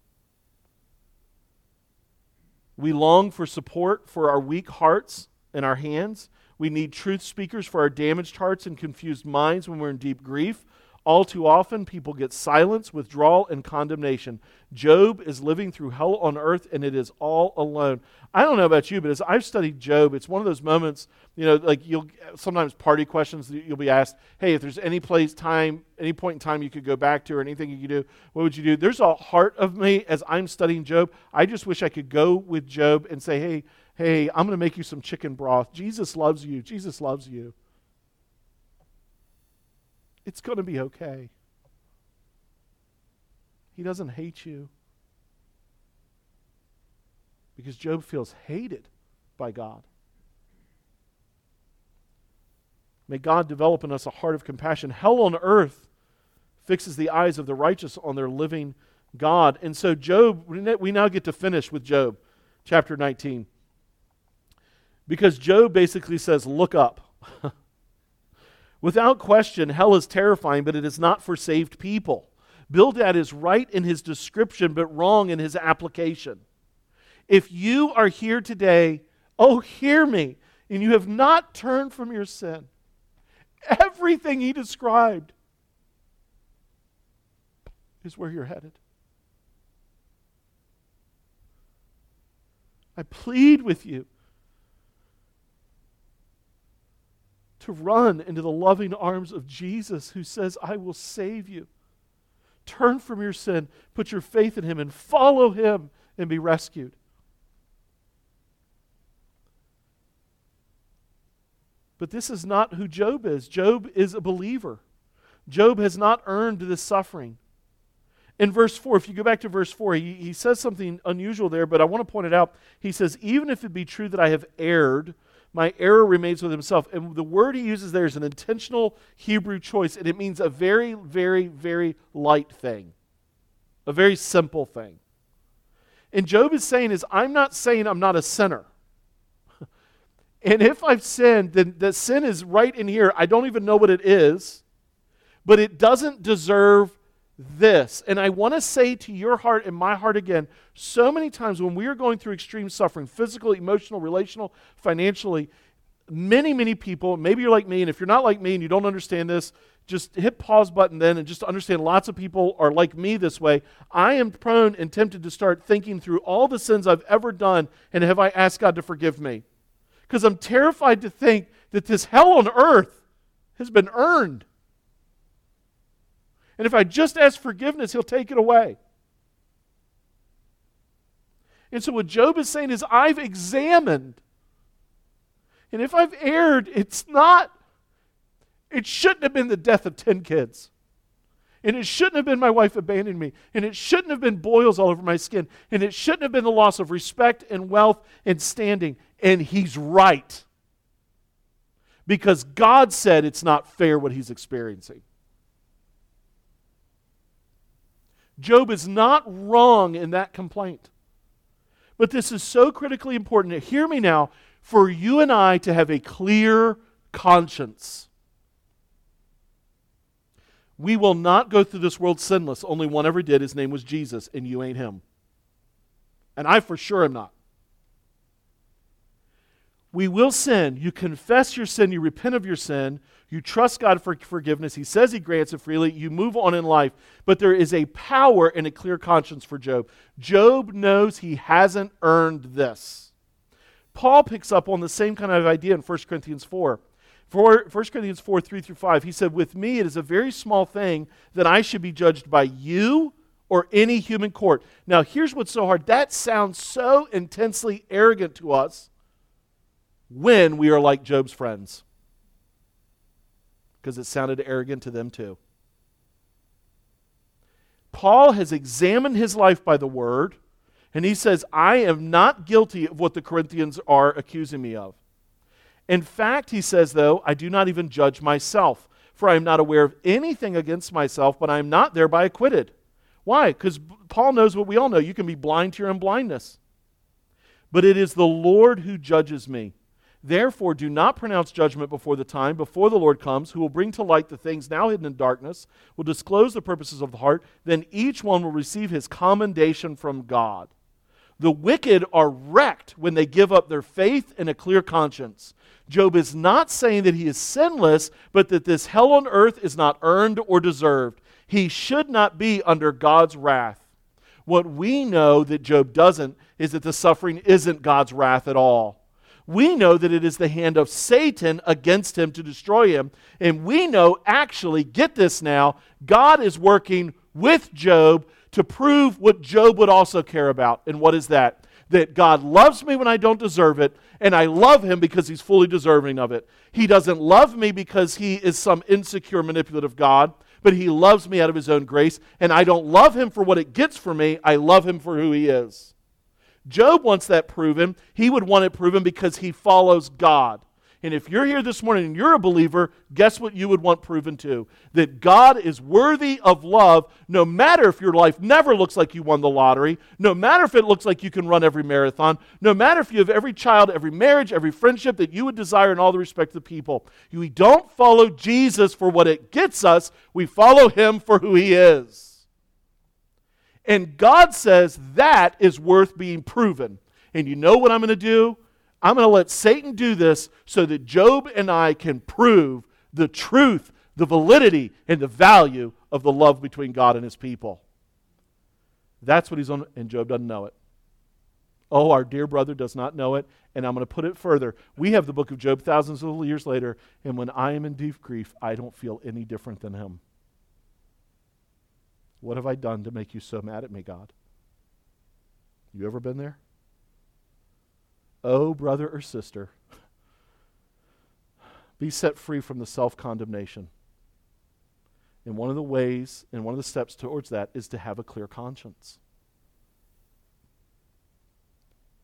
We long for support for our weak hearts and our hands. We need truth speakers for our damaged hearts and confused minds when we're in deep grief. All too often, people get silence, withdrawal, and condemnation. Job is living through hell on earth, and it is all alone. I don't know about you, but as I've studied Job, it's one of those moments, you know, like you'll sometimes party questions, you'll be asked, hey, if there's any place, time, any point in time you could go back to or anything you could do, what would you do? There's a heart of me as I'm studying Job. I just wish I could go with Job and say, hey, hey, I'm going to make you some chicken broth. Jesus loves you. Jesus loves you. It's going to be okay. He doesn't hate you. Because Job feels hated by God. May God develop in us a heart of compassion. Hell on earth fixes the eyes of the righteous on their living God. And so, Job, we now get to finish with Job, chapter 19. Because Job basically says, Look up. (laughs) Without question, hell is terrifying, but it is not for saved people. Bildad is right in his description, but wrong in his application. If you are here today, oh, hear me, and you have not turned from your sin, everything he described is where you're headed. I plead with you to run into the loving arms of Jesus who says, I will save you. Turn from your sin, put your faith in him, and follow him and be rescued. But this is not who Job is. Job is a believer. Job has not earned this suffering. In verse 4, if you go back to verse 4, he, he says something unusual there, but I want to point it out. He says, Even if it be true that I have erred, my error remains with himself. And the word he uses there is an intentional Hebrew choice, and it means a very, very, very light thing, a very simple thing. And Job is saying is, I'm not saying I'm not a sinner. (laughs) and if I've sinned, then the sin is right in here. I don't even know what it is, but it doesn't deserve this. And I want to say to your heart and my heart again so many times when we are going through extreme suffering, physical, emotional, relational, financially, many, many people, maybe you're like me, and if you're not like me and you don't understand this, just hit pause button then and just understand lots of people are like me this way. I am prone and tempted to start thinking through all the sins I've ever done and have I asked God to forgive me? Because I'm terrified to think that this hell on earth has been earned. And if I just ask forgiveness, he'll take it away. And so, what Job is saying is, I've examined. And if I've erred, it's not, it shouldn't have been the death of 10 kids. And it shouldn't have been my wife abandoning me. And it shouldn't have been boils all over my skin. And it shouldn't have been the loss of respect and wealth and standing. And he's right. Because God said it's not fair what he's experiencing. Job is not wrong in that complaint. But this is so critically important. Hear me now for you and I to have a clear conscience. We will not go through this world sinless. Only one ever did. His name was Jesus, and you ain't him. And I for sure am not we will sin. You confess your sin, you repent of your sin, you trust God for forgiveness. He says He grants it freely. You move on in life. But there is a power and a clear conscience for Job. Job knows he hasn't earned this. Paul picks up on the same kind of idea in 1 Corinthians 4. For 1 Corinthians 4 3 through 5, he said, With me it is a very small thing that I should be judged by you or any human court. Now, here's what's so hard. That sounds so intensely arrogant to us when we are like Job's friends. Because it sounded arrogant to them too. Paul has examined his life by the word, and he says, I am not guilty of what the Corinthians are accusing me of. In fact, he says, though, I do not even judge myself, for I am not aware of anything against myself, but I am not thereby acquitted. Why? Because Paul knows what we all know. You can be blind to your own blindness. But it is the Lord who judges me. Therefore, do not pronounce judgment before the time, before the Lord comes, who will bring to light the things now hidden in darkness, will disclose the purposes of the heart. Then each one will receive his commendation from God. The wicked are wrecked when they give up their faith and a clear conscience. Job is not saying that he is sinless, but that this hell on earth is not earned or deserved. He should not be under God's wrath. What we know that Job doesn't is that the suffering isn't God's wrath at all we know that it is the hand of Satan against him to destroy him. And we know, actually, get this now, God is working with Job to prove what Job would also care about. And what is that? That God loves me when I don't deserve it, and I love him because he's fully deserving of it. He doesn't love me because he is some insecure, manipulative God, but he loves me out of his own grace, and I don't love him for what it gets for me, I love him for who he is. Job wants that proven. He would want it proven because he follows God. And if you're here this morning and you're a believer, guess what you would want proven too? That God is worthy of love, no matter if your life never looks like you won the lottery, no matter if it looks like you can run every marathon, no matter if you have every child, every marriage, every friendship that you would desire in all the respect of the people. We don't follow Jesus for what it gets us, we follow him for who he is. And God says that is worth being proven. And you know what I'm going to do? I'm going to let Satan do this so that Job and I can prove the truth, the validity, and the value of the love between God and his people. That's what he's on, and Job doesn't know it. Oh, our dear brother does not know it. And I'm going to put it further. We have the book of Job thousands of years later, and when I am in deep grief, I don't feel any different than him. What have I done to make you so mad at me, God? You ever been there? Oh, brother or sister, be set free from the self condemnation. And one of the ways and one of the steps towards that is to have a clear conscience.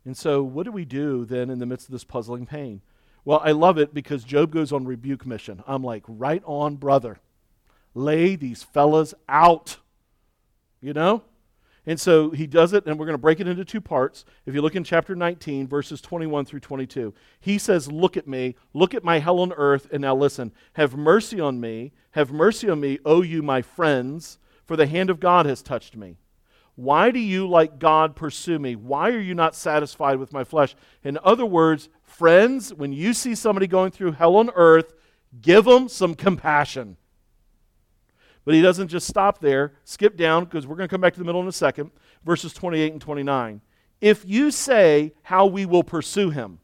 And so, what do we do then in the midst of this puzzling pain? Well, I love it because Job goes on rebuke mission. I'm like, right on, brother. Lay these fellas out. You know? And so he does it, and we're going to break it into two parts. If you look in chapter 19, verses 21 through 22, he says, Look at me, look at my hell on earth, and now listen. Have mercy on me, have mercy on me, O you, my friends, for the hand of God has touched me. Why do you, like God, pursue me? Why are you not satisfied with my flesh? In other words, friends, when you see somebody going through hell on earth, give them some compassion. But he doesn't just stop there. Skip down because we're going to come back to the middle in a second. Verses 28 and 29. If you say how we will pursue him,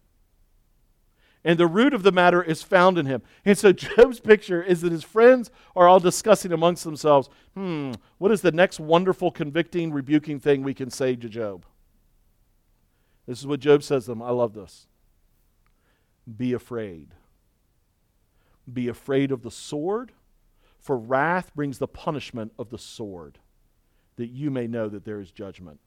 and the root of the matter is found in him. And so (laughs) Job's picture is that his friends are all discussing amongst themselves, hmm, what is the next wonderful, convicting, rebuking thing we can say to Job? This is what Job says to them. I love this. Be afraid. Be afraid of the sword for wrath brings the punishment of the sword, that you may know that there is judgment.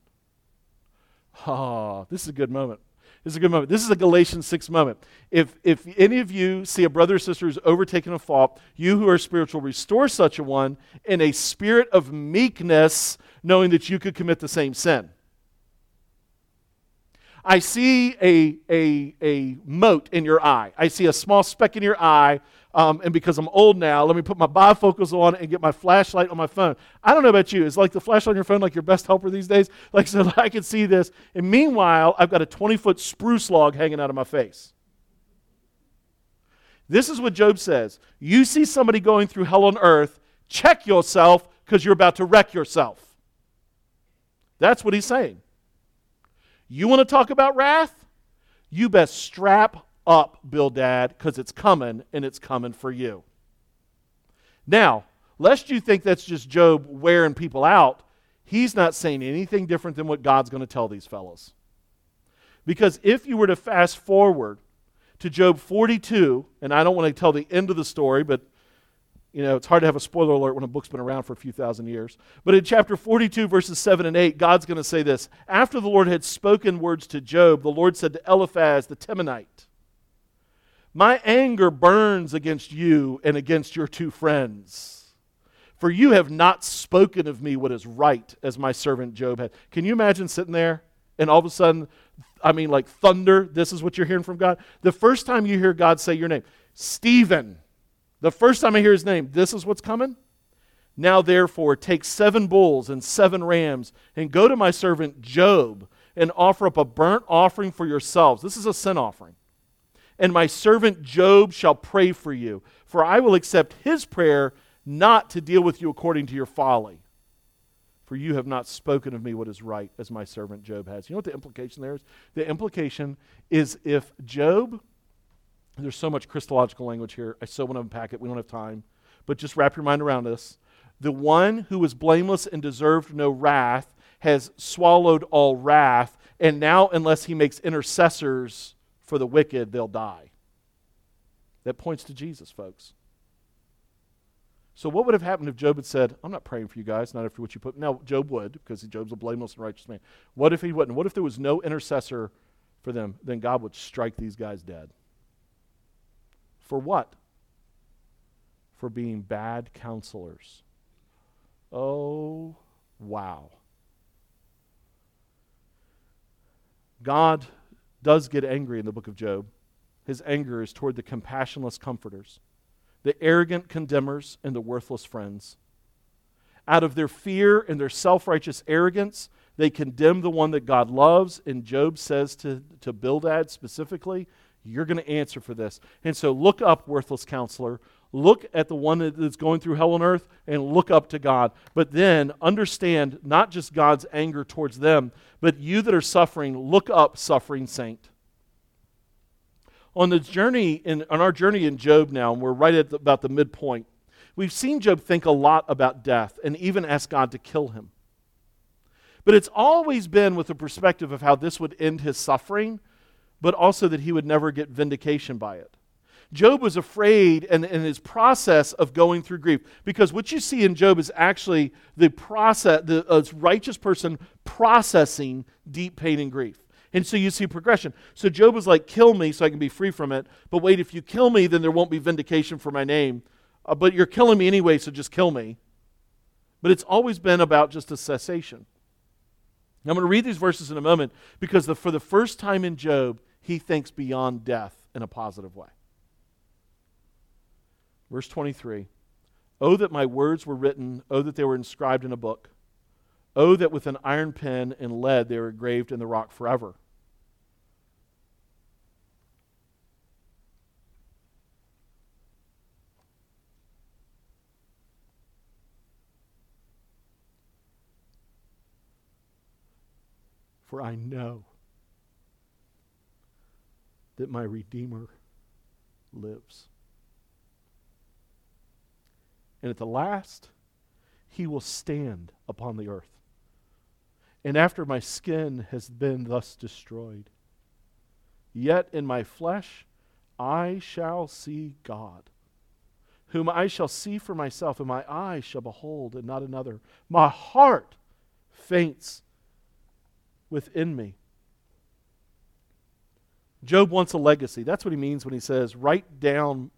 Ah, this is a good moment. This is a good moment. This is a Galatians 6 moment. If, if any of you see a brother or sister who's overtaken a fault, you who are spiritual, restore such a one in a spirit of meekness, knowing that you could commit the same sin. I see a, a, a mote in your eye. I see a small speck in your eye um, and because I'm old now, let me put my bifocals on and get my flashlight on my phone. I don't know about you. Is like the flashlight on your phone like your best helper these days? (laughs) Like, so (laughs) I can see this. And meanwhile, I've got a 20 foot spruce log hanging out of my face. This is what Job says. You see somebody going through hell on earth, check yourself because you're about to wreck yourself. That's what he's saying. You want to talk about wrath? You best strap up, Bildad, because it's coming and it's coming for you. Now, lest you think that's just Job wearing people out, he's not saying anything different than what God's going to tell these fellows. Because if you were to fast forward to Job 42, and I don't want to tell the end of the story, but you know, it's hard to have a spoiler alert when a book's been around for a few thousand years. But in chapter 42, verses 7 and 8, God's going to say this After the Lord had spoken words to Job, the Lord said to Eliphaz the Temanite, my anger burns against you and against your two friends. For you have not spoken of me what is right, as my servant Job had. Can you imagine sitting there and all of a sudden, I mean, like thunder, this is what you're hearing from God? The first time you hear God say your name, Stephen, the first time I hear his name, this is what's coming? Now, therefore, take seven bulls and seven rams and go to my servant Job and offer up a burnt offering for yourselves. This is a sin offering and my servant Job shall pray for you, for I will accept his prayer not to deal with you according to your folly. For you have not spoken of me what is right, as my servant Job has. You know what the implication there is? The implication is if Job, there's so much Christological language here, I so want to unpack it, we don't have time, but just wrap your mind around this. The one who was blameless and deserved no wrath has swallowed all wrath, and now, unless he makes intercessors for the wicked, they'll die. That points to Jesus, folks. So, what would have happened if Job had said, I'm not praying for you guys, not after what you put? Now, Job would, because Job's a blameless and righteous man. What if he wouldn't? What if there was no intercessor for them? Then God would strike these guys dead. For what? For being bad counselors. Oh, wow. God does get angry in the book of Job. His anger is toward the compassionless comforters, the arrogant condemners, and the worthless friends. Out of their fear and their self righteous arrogance, they condemn the one that God loves. And Job says to, to Bildad specifically, You're going to answer for this. And so look up, worthless counselor. Look at the one that's going through hell on earth and look up to God. But then understand not just God's anger towards them, but you that are suffering, look up, suffering saint. On the journey in, on our journey in Job now, and we're right at the, about the midpoint, we've seen Job think a lot about death and even ask God to kill him. But it's always been with the perspective of how this would end his suffering, but also that he would never get vindication by it. Job was afraid in, in his process of going through grief because what you see in Job is actually the process, the a righteous person processing deep pain and grief. And so you see progression. So Job was like, kill me so I can be free from it. But wait, if you kill me, then there won't be vindication for my name. Uh, but you're killing me anyway, so just kill me. But it's always been about just a cessation. Now, I'm going to read these verses in a moment because the, for the first time in Job, he thinks beyond death in a positive way. Verse 23 Oh, that my words were written, oh, that they were inscribed in a book. Oh, that with an iron pen and lead they were engraved in the rock forever. For I know that my Redeemer lives. And at the last, he will stand upon the earth. And after my skin has been thus destroyed, yet in my flesh I shall see God, whom I shall see for myself, and my eyes shall behold, and not another. My heart faints within me. Job wants a legacy. That's what he means when he says, Write down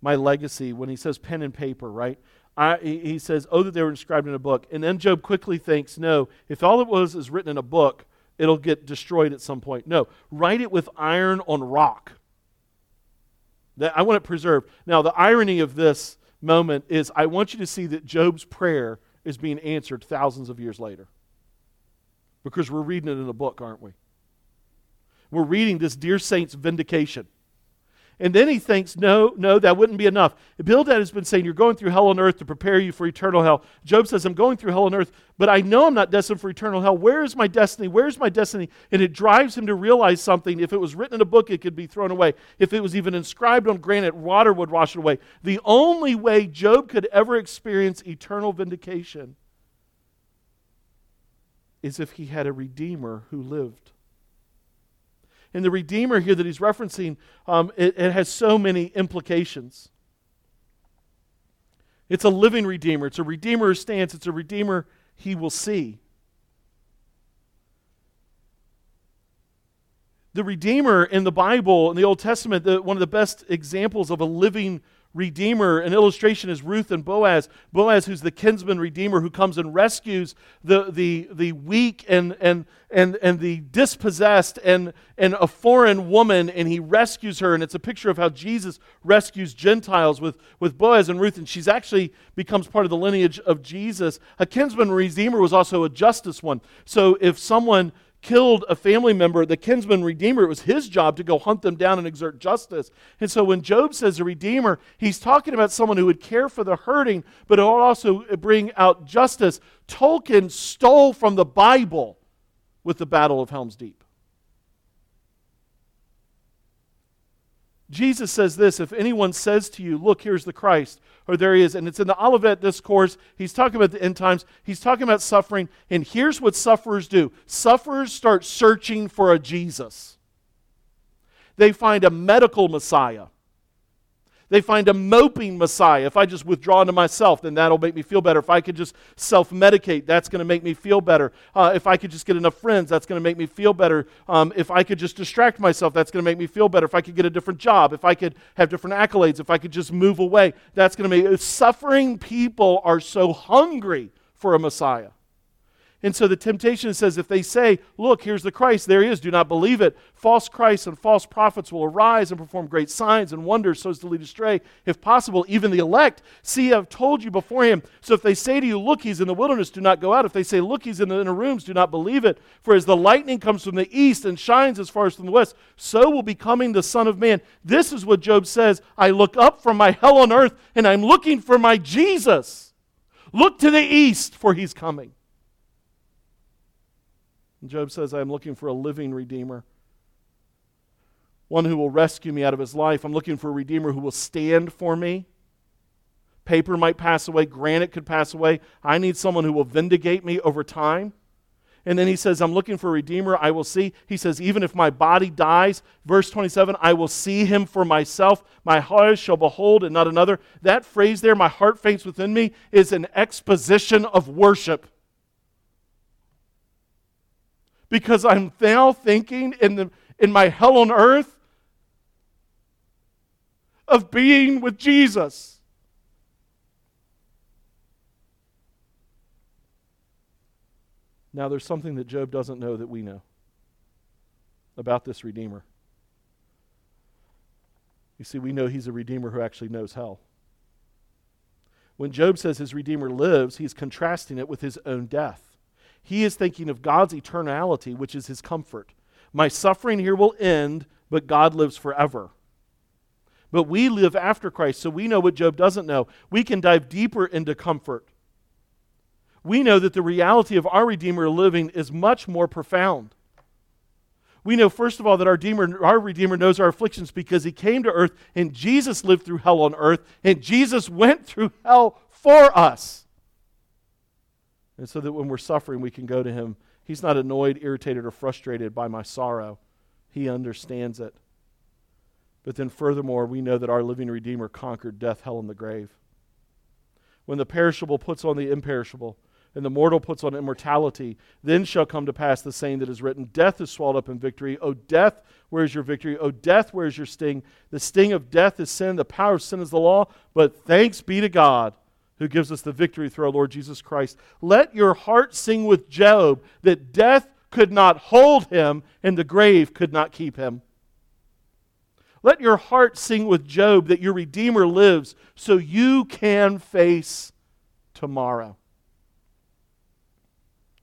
my legacy when he says pen and paper, right? I, he says, Oh, that they were inscribed in a book. And then Job quickly thinks, No, if all it was is written in a book, it'll get destroyed at some point. No, write it with iron on rock. That, I want it preserved. Now, the irony of this moment is I want you to see that Job's prayer is being answered thousands of years later. Because we're reading it in a book, aren't we? We're reading this dear saint's vindication. And then he thinks, no, no, that wouldn't be enough. Bildad has been saying, You're going through hell on earth to prepare you for eternal hell. Job says, I'm going through hell on earth, but I know I'm not destined for eternal hell. Where is my destiny? Where's my destiny? And it drives him to realize something. If it was written in a book, it could be thrown away. If it was even inscribed on granite, water would wash it away. The only way Job could ever experience eternal vindication is if he had a Redeemer who lived. And the Redeemer here that he's referencing, um, it, it has so many implications. It's a living Redeemer, it's a Redeemer who stands, it's a Redeemer he will see. The Redeemer in the Bible, in the Old Testament, the, one of the best examples of a living redeemer. An illustration is Ruth and Boaz. Boaz, who's the kinsman redeemer who comes and rescues the, the, the weak and, and, and, and the dispossessed and, and a foreign woman, and he rescues her. And it's a picture of how Jesus rescues Gentiles with, with Boaz and Ruth, and she's actually becomes part of the lineage of Jesus. A kinsman redeemer was also a justice one. So if someone killed a family member, the kinsman redeemer, it was his job to go hunt them down and exert justice. And so when Job says a redeemer, he's talking about someone who would care for the hurting, but also bring out justice. Tolkien stole from the Bible with the Battle of Helm's Deep. Jesus says this if anyone says to you, Look, here's the Christ, or there he is, and it's in the Olivet Discourse, he's talking about the end times, he's talking about suffering, and here's what sufferers do sufferers start searching for a Jesus. They find a medical Messiah, They find a moping Messiah. If I just withdraw into myself, then that'll make me feel better. If I could just self medicate, that's going to make me feel better. Uh, if I could just get enough friends, that's going to make me feel better. Um, if I could just distract myself, that's going to make me feel better. If I could get a different job, if I could have different accolades, if I could just move away, that's going to make. Suffering people are so hungry for a Messiah. And so the temptation says if they say, Look, here's the Christ, there he is, do not believe it. False Christs and false prophets will arise and perform great signs and wonders so as to lead astray, if possible, even the elect. See, I've told you beforehand. So if they say to you, Look, he's in the wilderness, do not go out. If they say, Look, he's in the inner rooms, do not believe it. For as the lightning comes from the east and shines as far as from the west, so will be coming the Son of Man. This is what Job says I look up from my hell on earth, and I'm looking for my Jesus. Look to the east, for he's coming. And Job says, I am looking for a living Redeemer, one who will rescue me out of his life. I'm looking for a Redeemer who will stand for me. Paper might pass away, granite could pass away. I need someone who will vindicate me over time. And then he says, I'm looking for a Redeemer I will see. He says, even if my body dies, verse 27, I will see him for myself. My eyes shall behold and not another. That phrase there, my heart faints within me, is an exposition of worship because I'm now thinking in, the, in my hell on earth of being with Jesus. Now, there's something that Job doesn't know that we know about this Redeemer. You see, we know he's a Redeemer who actually knows hell. When Job says his Redeemer lives, he's contrasting it with his own death. He is thinking of God's eternality, which is his comfort. My suffering here will end, but God lives forever. But we live after Christ, so we know what Job doesn't know. We can dive deeper into comfort. We know that the reality of our Redeemer living is much more profound. We know, first of all, that our Redeemer, our Redeemer knows our afflictions because he came to earth and Jesus lived through hell on earth and Jesus went through hell for us. And so that when we're suffering, we can go to Him. He's not annoyed, irritated, or frustrated by my sorrow, He understands it. But then, furthermore, we know that our living Redeemer conquered death, hell, and the grave. When the perishable puts on the imperishable, and the mortal puts on immortality, then shall come to pass the saying that is written Death is swallowed up in victory. O death, where is your victory? O death, where is your sting? The sting of death is sin, the power of sin is the law. But thanks be to God who gives us the victory through our Lord Jesus Christ. Let your heart sing with Job that death could not hold him and the grave could not keep him. Let your heart sing with Job that your Redeemer lives so you can face tomorrow.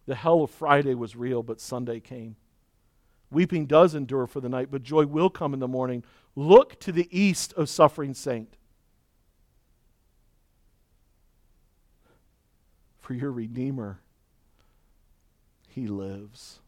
The hell of Friday was real, but Sunday came. Weeping does endure for the night, but joy will come in the morning. Look to the east, O suffering saint. For your Redeemer. He lives.